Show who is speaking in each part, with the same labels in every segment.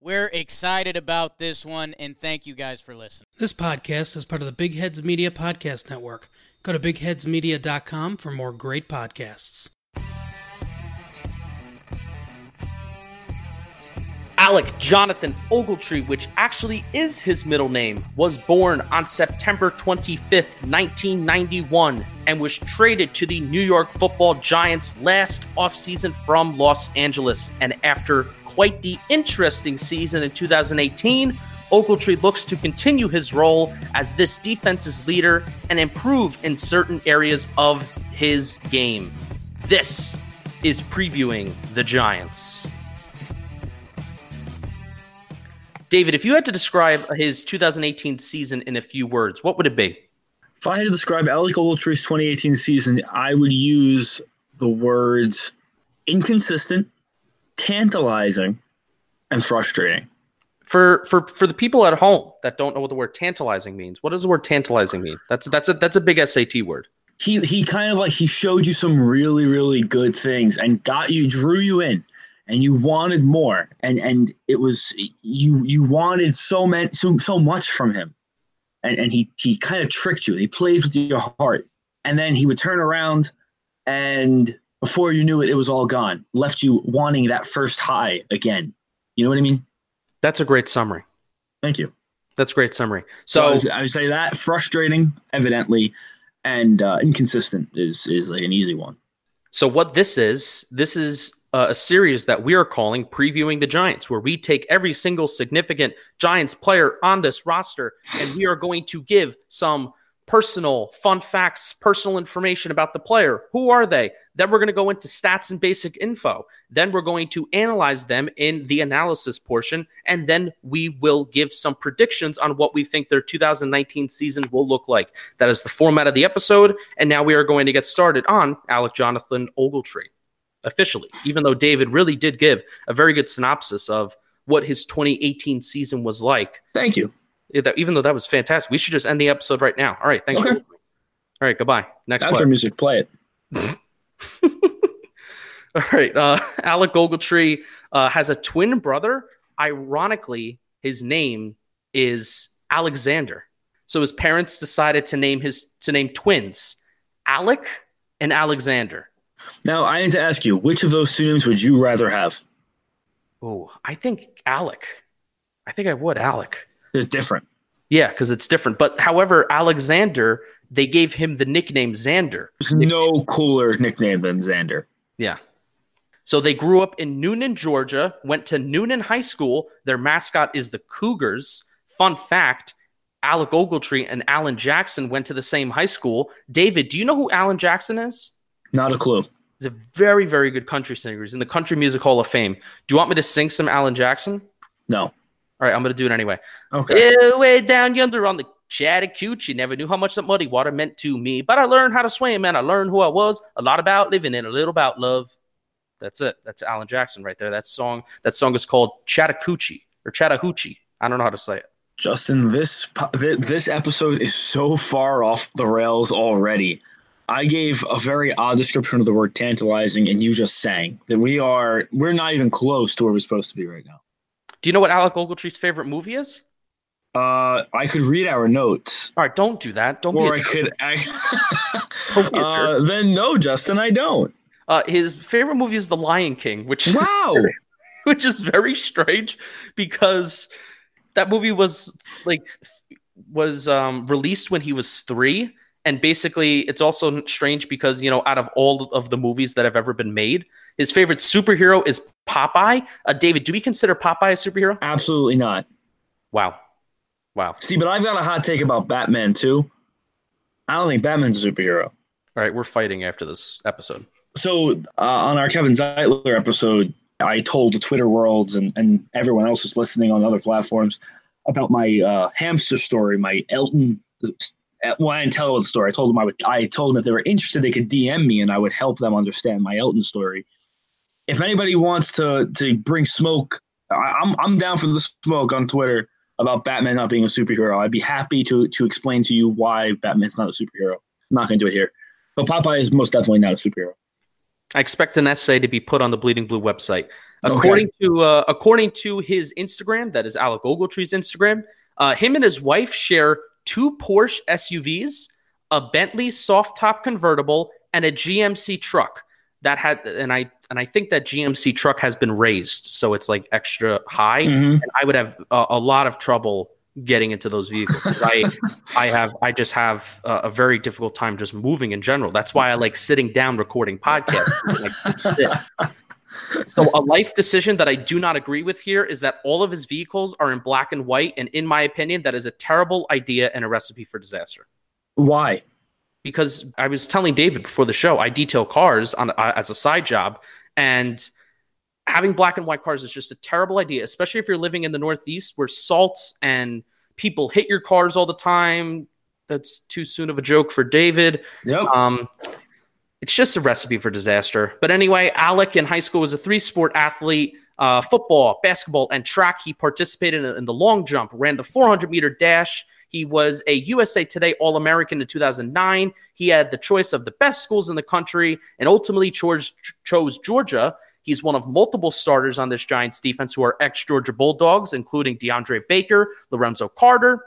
Speaker 1: we're excited about this one, and thank you guys for listening.
Speaker 2: This podcast is part of the Big Heads Media Podcast Network. Go to bigheadsmedia.com for more great podcasts.
Speaker 3: Alec Jonathan Ogletree, which actually is his middle name, was born on September 25th, 1991, and was traded to the New York football Giants last offseason from Los Angeles. And after quite the interesting season in 2018, Ogletree looks to continue his role as this defense's leader and improve in certain areas of his game. This is previewing the Giants. David, if you had to describe his 2018 season in a few words, what would it be?
Speaker 4: If I had to describe Alec Ogletree's 2018 season, I would use the words inconsistent, tantalizing, and frustrating.
Speaker 3: For for for the people at home that don't know what the word tantalizing means, what does the word tantalizing mean? That's that's a that's a big SAT word.
Speaker 4: He he kind of like he showed you some really really good things and got you drew you in and you wanted more and and it was you you wanted so many so so much from him. And and he he kind of tricked you. He played with your heart. And then he would turn around and before you knew it it was all gone. Left you wanting that first high again. You know what i mean?
Speaker 3: That's a great summary.
Speaker 4: Thank you.
Speaker 3: That's a great summary. So,
Speaker 4: so I, would, I, would, say that frustrating evidently and uh, inconsistent is is like an easy one.
Speaker 3: So what this is this is uh, a series that we are calling Previewing the Giants, where we take every single significant Giants player on this roster and we are going to give some personal fun facts, personal information about the player. Who are they? Then we're going to go into stats and basic info. Then we're going to analyze them in the analysis portion. And then we will give some predictions on what we think their 2019 season will look like. That is the format of the episode. And now we are going to get started on Alec Jonathan Ogletree officially, even though David really did give a very good synopsis of what his 2018 season was like.
Speaker 4: Thank you.
Speaker 3: Even though that was fantastic, we should just end the episode right now. All right, thanks. Okay. For- All right, goodbye. Next.
Speaker 4: That's our music. Play it.
Speaker 3: All right. Uh, Alec Ogletree uh, has a twin brother. Ironically, his name is Alexander. So his parents decided to name his to name twins Alec and Alexander.
Speaker 4: Now, I need to ask you, which of those two names would you rather have?
Speaker 3: Oh, I think Alec. I think I would Alec.
Speaker 4: It's different.
Speaker 3: Yeah, because it's different. But however, Alexander, they gave him the nickname Xander.
Speaker 4: There's no cooler nickname than Xander.
Speaker 3: Yeah. So they grew up in Newnan, Georgia, went to Newnan High School. Their mascot is the Cougars. Fun fact Alec Ogletree and Alan Jackson went to the same high school. David, do you know who Alan Jackson is?
Speaker 4: Not a clue.
Speaker 3: He's a very, very good country singer. He's in the Country Music Hall of Fame. Do you want me to sing some Alan Jackson?
Speaker 4: No.
Speaker 3: All right, I'm going to do it anyway.
Speaker 4: Okay.
Speaker 3: Way down yonder on the Chattahoochee, never knew how much that muddy water meant to me, but I learned how to swim and I learned who I was, a lot about living and a little about love. That's it. That's Alan Jackson right there. That song. That song is called Chattahoochee or Chattahoochee. I don't know how to say it.
Speaker 4: Justin, this this episode is so far off the rails already. I gave a very odd description of the word tantalizing, and you just sang that we are we're not even close to where we're supposed to be right now.
Speaker 3: Do you know what Alec Ogletree's favorite movie is?
Speaker 4: Uh, I could read our notes.
Speaker 3: All right, don't do that. Don't
Speaker 4: or
Speaker 3: be.
Speaker 4: I could. I, uh, then no, Justin, I don't.
Speaker 3: Uh, his favorite movie is The Lion King, which is
Speaker 4: wow,
Speaker 3: which is very strange because that movie was like was um, released when he was three and basically it's also strange because you know out of all of the movies that have ever been made his favorite superhero is popeye. Uh, david do we consider popeye a superhero?
Speaker 4: Absolutely not.
Speaker 3: Wow. Wow.
Speaker 4: See but i've got a hot take about batman too. I don't think batman's a superhero. All
Speaker 3: right we're fighting after this episode.
Speaker 4: So uh, on our kevin zeitler episode i told the twitter worlds and, and everyone else who's listening on other platforms about my uh, hamster story my elton uh, well, I didn't tell the story. I told them I would. I told them if they were interested, they could DM me, and I would help them understand my Elton story. If anybody wants to to bring smoke, I, I'm I'm down for the smoke on Twitter about Batman not being a superhero. I'd be happy to to explain to you why Batman's not a superhero. I'm not going to do it here, but Popeye is most definitely not a superhero.
Speaker 3: I expect an essay to be put on the Bleeding Blue website. According okay. to uh, according to his Instagram, that is Alec Ogletree's Instagram, uh, him and his wife share two Porsche SUVs, a Bentley soft top convertible, and a GMC truck that had and I and I think that GMC truck has been raised, so it's like extra high. Mm-hmm. And I would have a, a, lot of trouble getting into those vehicles. I I have I just have a, a, very difficult time just moving in general. That's why I like sitting down recording podcasts. like, so a life decision that I do not agree with here is that all of his vehicles are in black and white, and in my opinion, that is a terrible idea and a recipe for disaster.
Speaker 4: Why?
Speaker 3: Because I was telling David before the show, I detail cars on uh, as a side job, and having black and white cars is just a terrible idea, especially if you're living in the Northeast where salt and people hit your cars all the time. That's too soon of a joke for David.
Speaker 4: Yep.
Speaker 3: Um, it's just a recipe for disaster. But anyway, Alec in high school was a three sport athlete uh, football, basketball, and track. He participated in, the long jump, ran the 400 meter dash. He was a USA Today All American in 2009. He had the choice of the best schools in the country and ultimately chose, chose Georgia. He's one of multiple starters on this Giants defense who are ex Georgia Bulldogs, including DeAndre Baker, Lorenzo Carter,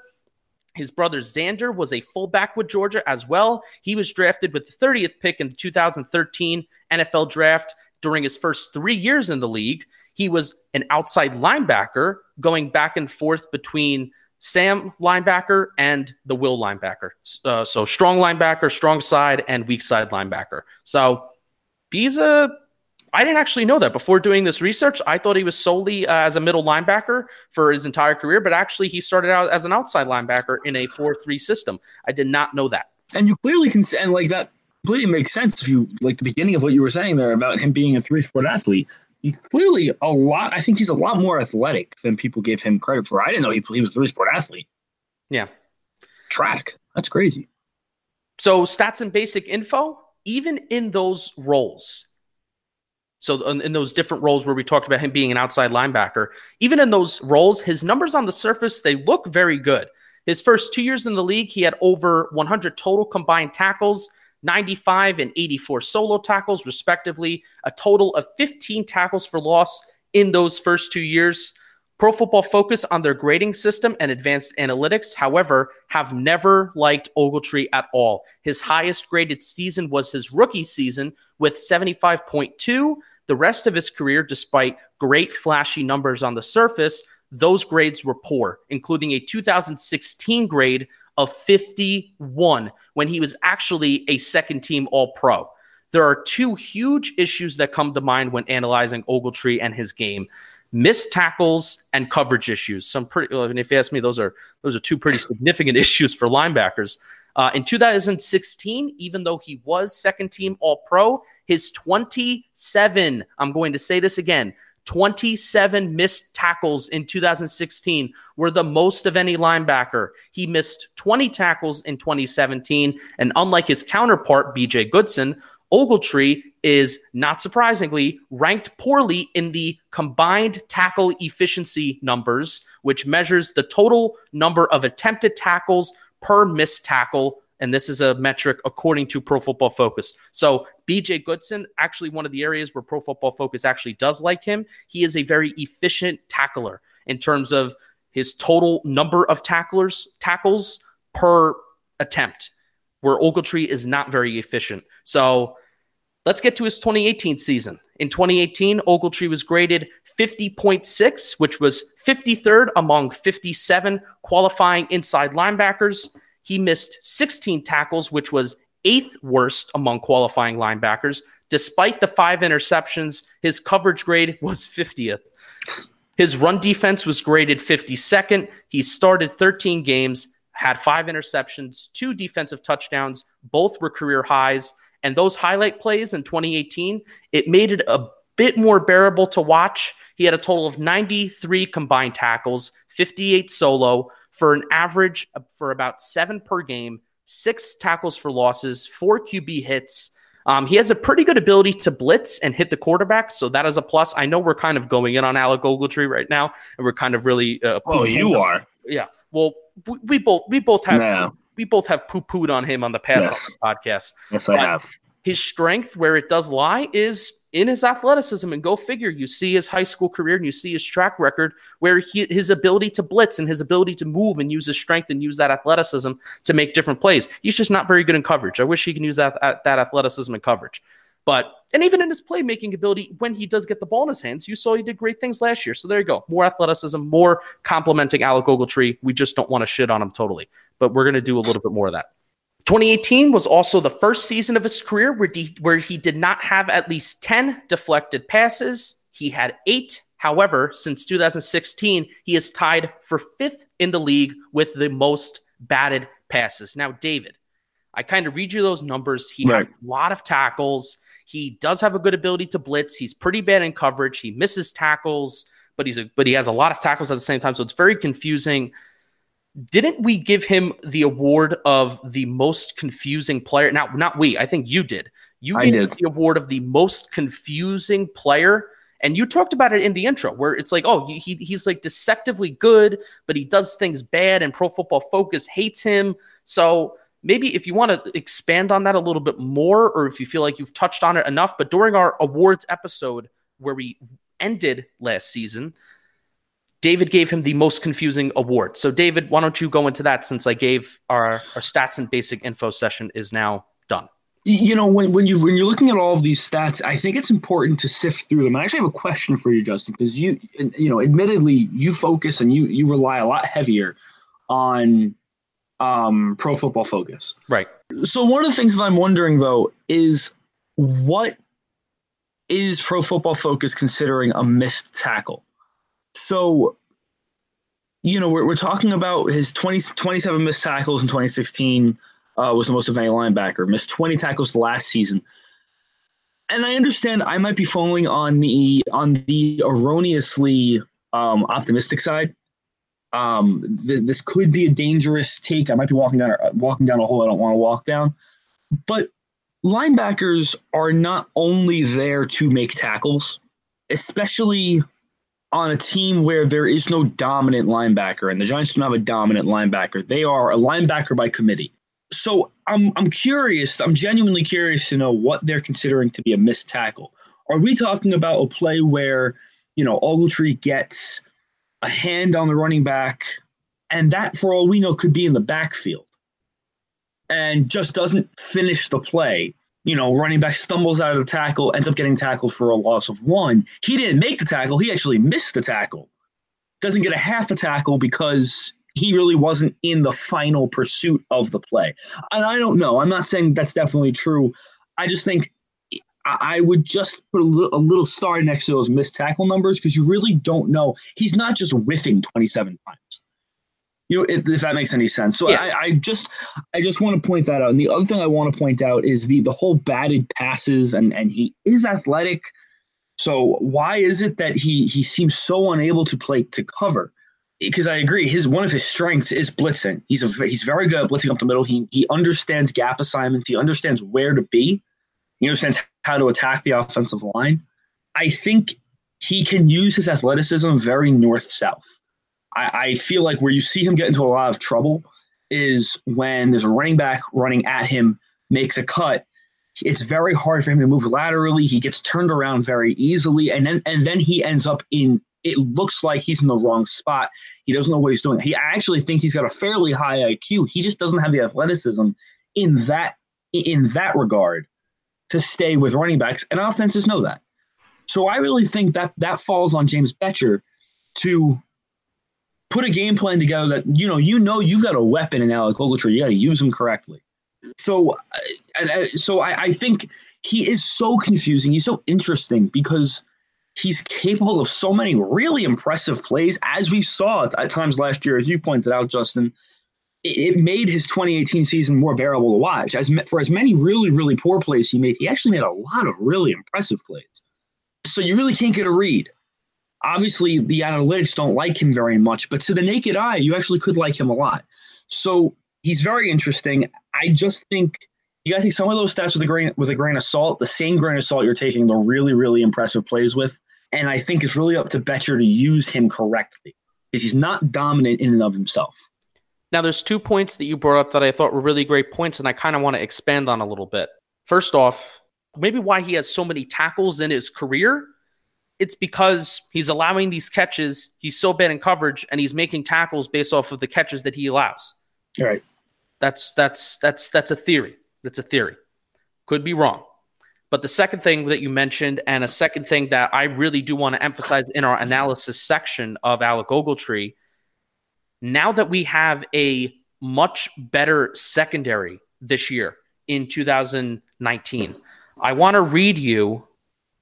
Speaker 3: his brother Xander was a fullback with Georgia as well. He was drafted with the 30th pick in the 2013 NFL draft during his first three years in the league. He was an outside linebacker going back and forth between Sam linebacker and the Will linebacker. Uh, so strong linebacker, strong side, and weak side linebacker. So he's a I didn't actually know that before doing this research. I thought he was solely uh, as a middle linebacker for his entire career, but actually he started out as an outside linebacker in a 4-3 system. I did not know that.
Speaker 4: And you clearly can and like that completely makes sense if you like the beginning of what you were saying there about him being a three-sport athlete. He clearly a lot I think he's a lot more athletic than people give him credit for. I didn't know he, he was a three-sport athlete.
Speaker 3: Yeah.
Speaker 4: Track. That's crazy.
Speaker 3: So stats and basic info, even in those roles, so in, those different roles where we talked about him being an outside linebacker, even in those roles, his numbers on the surface they look very good. His first two years in the league, he had over 100 total combined tackles, 95 and 84 solo tackles, respectively, a total of 15 tackles for loss in those first two years. Pro Football Focus on their grading system and advanced analytics, however, have never liked Ogletree at all. His highest graded season was his rookie season with 75.2. The rest of his career, despite great flashy numbers on the surface, those grades were poor, including a 2016 grade of 51 when he was actually a second team All Pro. There are two huge issues that come to mind when analyzing Ogletree and his game missed tackles and coverage issues. Some pretty, mean, if you ask me, those are those are two pretty significant issues for linebackers. Uh, in 2016, even though he was second team All Pro, his 27, I'm going to say this again, 27 missed tackles in 2016 were the most of any linebacker. He missed 20 tackles in 2017, and unlike his counterpart, BJ Goodson, Ogletree is not surprisingly ranked poorly in the combined tackle efficiency numbers, which measures the total number of attempted tackles per missed tackle. And this is a metric according to Pro Football Focus. So, BJ Goodson, actually, one of the areas where Pro Football Focus actually does like him, he is a very efficient tackler in terms of his total number of tacklers, tackles per attempt, where Ogletree is not very efficient. So, Let's get to his 2018 season. In 2018, Ogletree was graded 50.6, which was 53rd among 57 qualifying inside linebackers. He missed 16 tackles, which was eighth worst among qualifying linebackers. Despite the five interceptions, his coverage grade was 50th. His run defense was graded 52nd. He started 13 games, had five interceptions, two defensive touchdowns. Both were career highs. And those highlight plays in 2018, it made it a bit more bearable to watch. He had a total of 93 combined tackles, 58 solo for an average for about seven per game, six tackles for losses, four QB hits. Um, he has a pretty good ability to blitz and hit the quarterback, so that is a plus. I know we're kind of going in on Alec Ogletree right now, and we're kind of really. Uh,
Speaker 4: oh, you are.
Speaker 3: Yeah. Well, we, we, both we both have no. We both have poo pooed on him on the past yes. podcast.
Speaker 4: Yes, I have.
Speaker 3: His strength, where it does lie, is in his athleticism. And go figure, you see his high school career and you see his track record where he, his ability to blitz and his ability to move and use his strength and use that athleticism to make different plays. He's just not very good in coverage. I wish he can use that, that athleticism in coverage. But, and even in his playmaking ability, when he does get the ball in his hands, you saw he did great things last year. So there you go. More athleticism, more complimenting Alec Ogletree. We just don't want to shit on him totally. But we're going to do a little bit more of that. 2018 was also the first season of his career where, de- where he did not have at least 10 deflected passes. He had eight. However, since 2016, he is tied for fifth in the league with the most batted passes. Now, David, I kind of read you those numbers. He right. has a lot of tackles. He does have a good ability to blitz. He's pretty bad in coverage. He misses tackles, but he's a, but he has a lot of tackles at the same time. So it's very confusing didn't we give him the award of the most confusing player? Now, not we. I think you did. You
Speaker 4: gave did.
Speaker 3: the award of the most confusing player. And you talked about it in the intro, where it's like, oh, he, he's like deceptively good, but he does things bad, and Pro Football Focus hates him. So maybe if you want to expand on that a little bit more, or if you feel like you've touched on it enough, but during our awards episode where we ended last season, David gave him the most confusing award. So, David, why don't you go into that since I gave our, our stats and basic info session is now done.
Speaker 4: You know, when, when you when you're looking at all of these stats, I think it's important to sift through them. I actually have a question for you, Justin, because you you know, admittedly, you focus and you you rely a lot heavier on um, Pro Football Focus.
Speaker 3: Right.
Speaker 4: So one of the things that I'm wondering though is what is Pro Football Focus considering a missed tackle? So, you know, we're, we're talking about his 20, 27 missed tackles in 2016 uh, was the most of any linebacker, missed 20 tackles last season. And I understand I might be falling on the on the erroneously um, optimistic side. Um, this, this could be a dangerous take. I might be walking down walking down a hole I don't want to walk down. But linebackers are not only there to make tackles, especially on a team where there is no dominant linebacker, and the Giants don't have a dominant linebacker. They are a linebacker by committee. So I'm I'm curious. I'm genuinely curious to know what they're considering to be a missed tackle. Are we talking about a play where you know Ogletree gets a hand on the running back, and that, for all we know, could be in the backfield, and just doesn't finish the play? you know, running back stumbles out of the tackle, ends up getting tackled for a loss of one. He didn't make the tackle, he actually missed the tackle. Doesn't get a half a tackle because he really wasn't in the final pursuit of the play. And I don't know. I'm not saying that's definitely true. I just think I would just put a little, a little star next to those missed tackle numbers because you really don't know. He's not just whiffing 27 times. You know if, if that makes any sense. So yeah. I, I, just i just want to point that out. And the other thing i want to point out is the the whole batted passes and and he is athletic. So why is it that he he seems so unable to play to cover? Because i agree his one of his strengths is blitzing. He's a he's very good at blitzing up the middle. He he understands gap assignments. He understands where to be. He understands how to attack the offensive line i think he can use his athleticism very north south I, I feel like where you see him get into a lot of trouble is when there's a running back running at him, makes a cut. It's very hard for him to move laterally. He gets turned around very easily, and then and then he ends up in. It looks like he's in the wrong spot. He doesn't know what he's doing. He I actually think he's got a fairly high IQ. He just doesn't have the athleticism in that in that regard to stay with running backs, and offenses know that. So I really think that that falls on James Bettcher to put a game plan together that you know you know you've got a weapon in Alec Ogletree. You got to use him correctly. So, so I, I think he is so confusing. He's so interesting because he's capable of so many really impressive plays, as we saw at times last year, as you pointed out, Justin. It, made his 2018 season more bearable to watch. As for as many really really poor plays he made, he actually made a lot of really impressive plays. So you really can't get a read obviously the analytics don't like him very much, but to the naked eye, you actually could like him a lot. So he's very interesting. I just think you guys take some of those stats with a grain with a grain of salt, the same grain of salt you're taking the really, really impressive plays with. And I think it's really up to Bettcher to use him correctly because he's not dominant in and of himself.
Speaker 3: Now, there's two points that you brought up that I thought were really great points, and I kind of want to expand on a little bit. First off, maybe why he has so many tackles in his career. It's because he's allowing these catches. He's so bad in coverage, and he's making tackles based off of the catches that he allows.
Speaker 4: Right.
Speaker 3: That's that's that's that's a theory. That's a theory. Could be wrong. But the second thing that you mentioned, and a second thing that I really do want to emphasize in our analysis section of Alec Ogletree, now that we have a much better secondary this year in 2019, I want to read you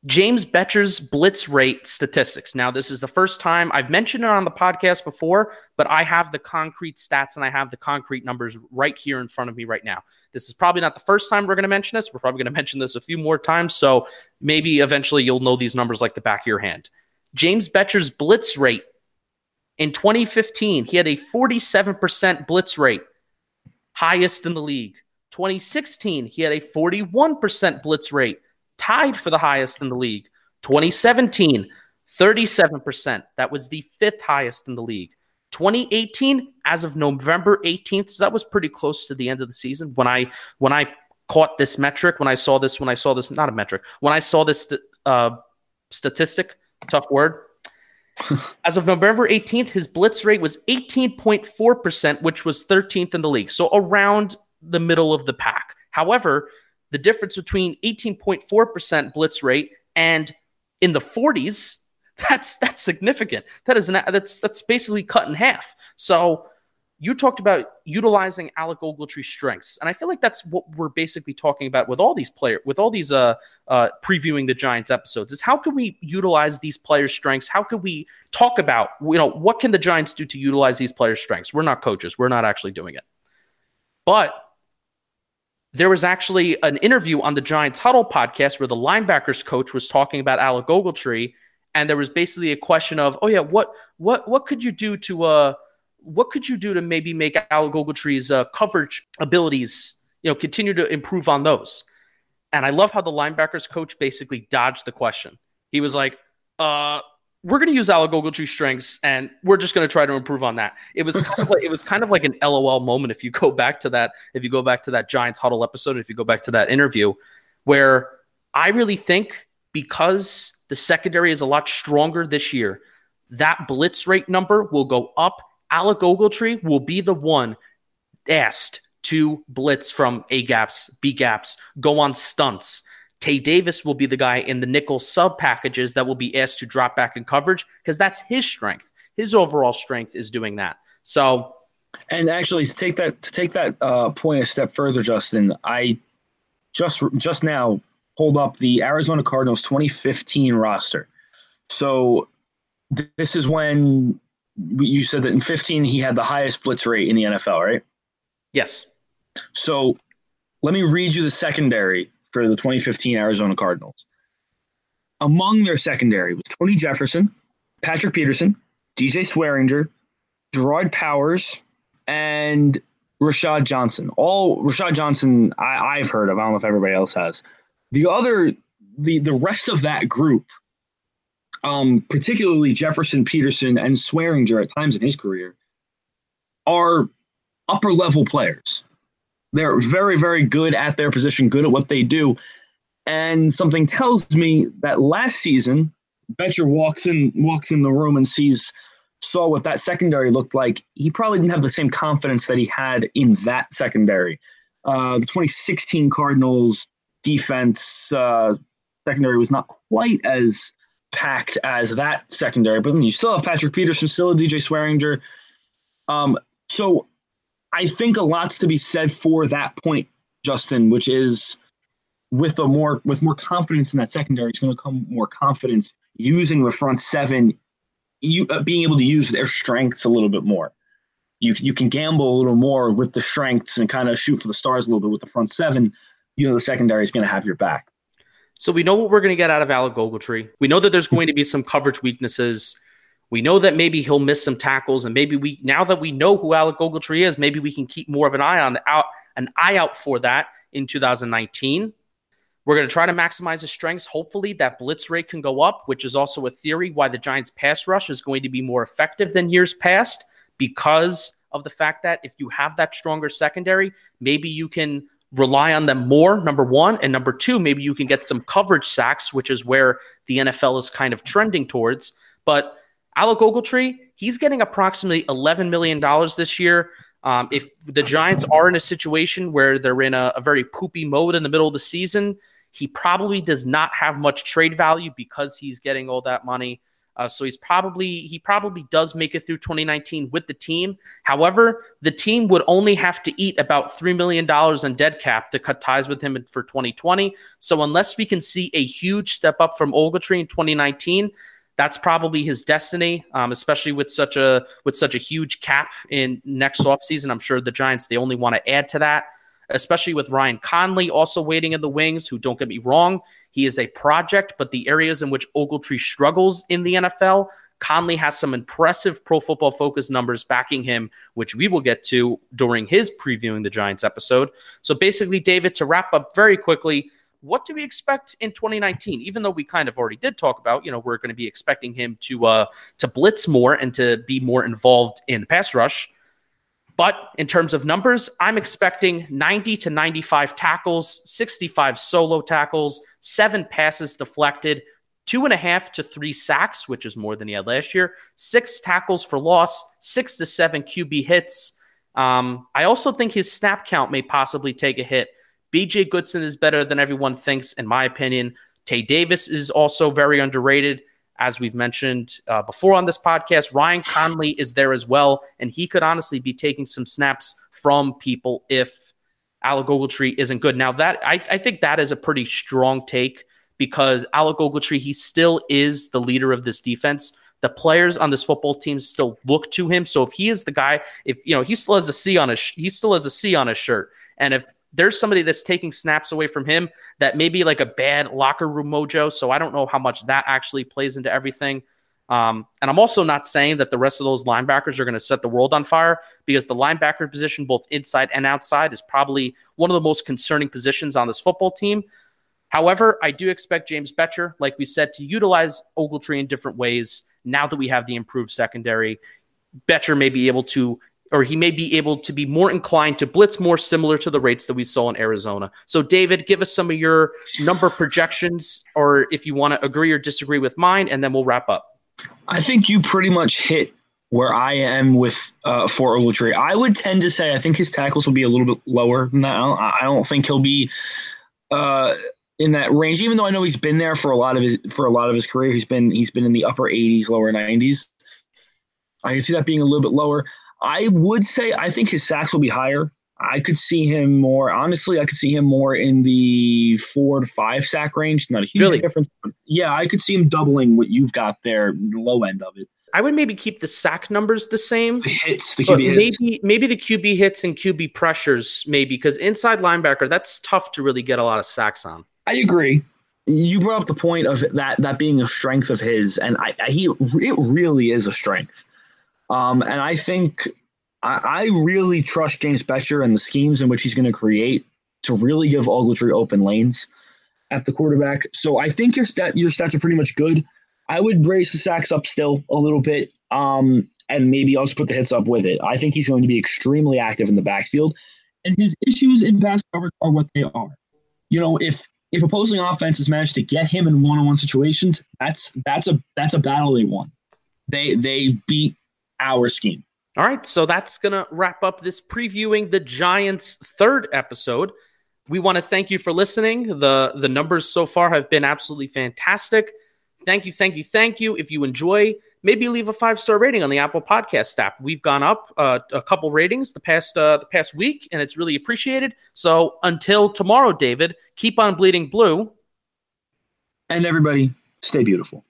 Speaker 3: James Bettcher's blitz rate statistics. Now, this is the first time I've mentioned it on the podcast before, but I have the concrete stats and I have the concrete numbers right here in front of me right now. This is probably not the first time we're going to mention this. We're probably going to mention this a few more times. So maybe eventually you'll know these numbers like the back of your hand. James Bettcher's blitz rate in 2015, he had a 47% blitz rate, highest in the league. 2016, he had a 41% blitz rate tied for the highest in the league. 2017, 37%. That was the fifth highest in the league. 2018, as of November 18th, so that was pretty close to the end of the season when I when I caught this metric, when I saw this, when I saw this, not a metric, when I saw this uh, statistic, tough word. As of November 18th, his blitz rate was 18.4%, which was 13th in the league. So around the middle of the pack. However, the difference between 18.4% blitz rate and in the 40s, that's that's significant. That is that's that's basically cut in half. So you talked about utilizing Alec Ogletree's strengths, and I feel like that's what we're basically talking about with all these players, with all these uh, uh, previewing the Giants episodes. Is how can we utilize these players' strengths? How can we talk about you know what can the Giants do to utilize these players' strengths? We're not coaches. We're not actually doing it, but there was actually an interview on the Giants Huddle podcast where the linebackers coach was talking about Alec Ogletree, and there was basically a question of, oh yeah, what what what could you do to uh what could you do to maybe make Alec Ogletree's uh, coverage abilities, you know, continue to improve on those? And I love how the linebackers coach basically dodged the question. He was like, uh, we're going to use Alec Ogletree's strengths, and we're just going to try to improve on that. It was kind of like it was kind of like an LOL moment if you go back to that. If you go back to that Giants huddle episode, if you go back to that interview, where I really think because the secondary is a lot stronger this year, that blitz rate number will go up. Alec Ogletree will be the one asked to blitz from A gaps, B gaps, go on stunts Tae Davis will be the guy in the nickel sub packages that will be asked to drop back in coverage because that's his strength. His overall strength is doing that. So,
Speaker 4: and actually, to take that to take that uh, point a step further, Justin, I just just now pulled up the Arizona Cardinals 2015 roster. So th- this is when you said that in 15 he had the highest blitz rate in the NFL, right?
Speaker 3: Yes.
Speaker 4: So let me read you the secondary for the 2015 Arizona Cardinals. Among their secondary was Tony Jefferson, Patrick Peterson, DJ Swearinger, Jerraud Powers, and Rashad Johnson. All Rashad Johnson I, I've heard of. I don't know if everybody else has. The other, the the rest of that group, um, particularly Jefferson, Peterson, and Swearinger at times in his career, are upper level players. They're very, very good at their position, good at what they do. And something tells me that last season, Bettcher walks in walks in the room and sees saw what that secondary looked like. He probably didn't have the same confidence that he had in that secondary. Uh, the 2016 Cardinals defense uh, secondary was not quite as packed as that secondary, but you still have Patrick Peterson, still a DJ Swearinger. Um, so I think a lot's to be said for that point, Justin, which is with a more with more confidence in that secondary, it's going to come more confidence using the front seven, you uh, being able to use their strengths a little bit more. You you can gamble a little more with the strengths and kind of shoot for the stars a little bit with the front seven. You know the secondary is going to have your back.
Speaker 3: So we know what we're going to get out of Alec Ogletree. We know that there's going to be some coverage weaknesses. We know that maybe he'll miss some tackles, and maybe we now that we know who Alec Ogletree is, maybe we can keep more of an eye on out an eye out for that in 2019. We're going to try to maximize his strengths. Hopefully, that blitz rate can go up, which is also a theory why the Giants' pass rush is going to be more effective than years past because of the fact that if you have that stronger secondary, maybe you can rely on them more, number one. And number two, maybe you can get some coverage sacks, which is where the NFL is kind of trending towards. But Alec Ogletree, he's getting approximately $11 million this year. Um, if the Giants are in a situation where they're in a, a very poopy mode in the middle of the season, he probably does not have much trade value because he's getting all that money. Uh, so he's probably he probably does make it through 2019 with the team. However, the team would only have to eat about three million dollars in dead cap to cut ties with him for 2020. So unless we can see a huge step up from Ogletree in 2019, that's probably his destiny, um, especially with such a with such a huge cap in next offseason. I'm sure the Giants they only want to add to that especially with Ryan Connelly also waiting in the wings, who don't get me wrong, he is a project, but the areas in which Ogletree struggles in the NFL, Connelly has some impressive pro football focus numbers backing him, which we will get to during his previewing the Giants episode. So basically, David, to wrap up very quickly, what do we expect in 2019? Even though we kind of already did talk about, you know, we're going to be expecting him to uh to blitz more and to be more involved in pass rush. But in terms of numbers, I'm expecting 90 to 95 tackles, 65 solo tackles, seven passes deflected, two and a half to three sacks, which is more than he had last year, six tackles for loss, six to seven QB hits. Um, I also think his snap count may possibly take a hit. BJ Goodson is better than everyone thinks, in my opinion. Tae Davis is also very underrated as we've mentioned uh, before on this podcast, Ryan Connelly is there as well, and he could honestly be taking some snaps from people if Alec Ogletree isn't good. Now that I, I think that is a pretty strong take because Alec Ogletree he still is the leader of this defense. The players on this football team still look to him. So if he is the guy, if you know he still has a C on his he still has a C on his shirt, and if there's somebody that's taking snaps away from him that may be like a bad locker room mojo. So I don't know how much that actually plays into everything. Um, and I'm also not saying that the rest of those linebackers are going to set the world on fire because the linebacker position, both inside and outside, is probably one of the most concerning positions on this football team. However, I do expect James Bettcher, like we said, to utilize Ogletree in different ways now that we have the improved secondary. Bettcher may be able to or he may be able to be more inclined to blitz more similar to the rates that we saw in Arizona. So, David, give us some of your number projections, or if you want to agree or disagree with mine, and then we'll wrap up.
Speaker 4: I think you pretty much hit where I am with uh, for Ogletree. I would tend to say I think his tackles will be a little bit lower than that. I don't, I don't think he'll be uh, in that range, even though I know he's been there for a lot of his for a lot of his career. He's been he's been in the upper 80s, lower 90s. I can see that being a little bit lower. I would say I think his sacks will be higher. I could see him more. Honestly, I could see him more in the four to five sack range. Not a huge really? difference. yeah, I could see him doubling what you've got there, the low end of it.
Speaker 3: I would maybe keep the sack numbers the same.
Speaker 4: The hits, the QB
Speaker 3: hits. Maybe maybe the QB hits and QB pressures, maybe because inside linebacker, that's tough to really get a lot of sacks on.
Speaker 4: I agree. You brought up the point of that that being a strength of his, and I, I he it really is a strength. Um, and I think I, I, really trust James Bettcher and the schemes in which he's going to create to really give Ogletree open lanes at the quarterback. So I think your stat your stats are pretty much good. I would raise the sacks up still a little bit, um, and maybe also put the hits up with it. I think he's going to be extremely active in the backfield, and his issues in pass coverage are what they are. You know, if if opposing offenses manage to get him in one on one situations, that's that's a that's a battle they won. They they beat our scheme.
Speaker 3: All right, so that's going to wrap up this previewing the Giants' third episode. We want to thank you for listening. The the numbers so far have been absolutely fantastic. Thank you, thank you, thank you. If you enjoy, maybe leave a five star rating on the Apple Podcast app. We've gone up uh, a couple ratings the past uh, the past week, and it's really appreciated. So until tomorrow, David, keep on bleeding blue,
Speaker 4: and everybody stay beautiful.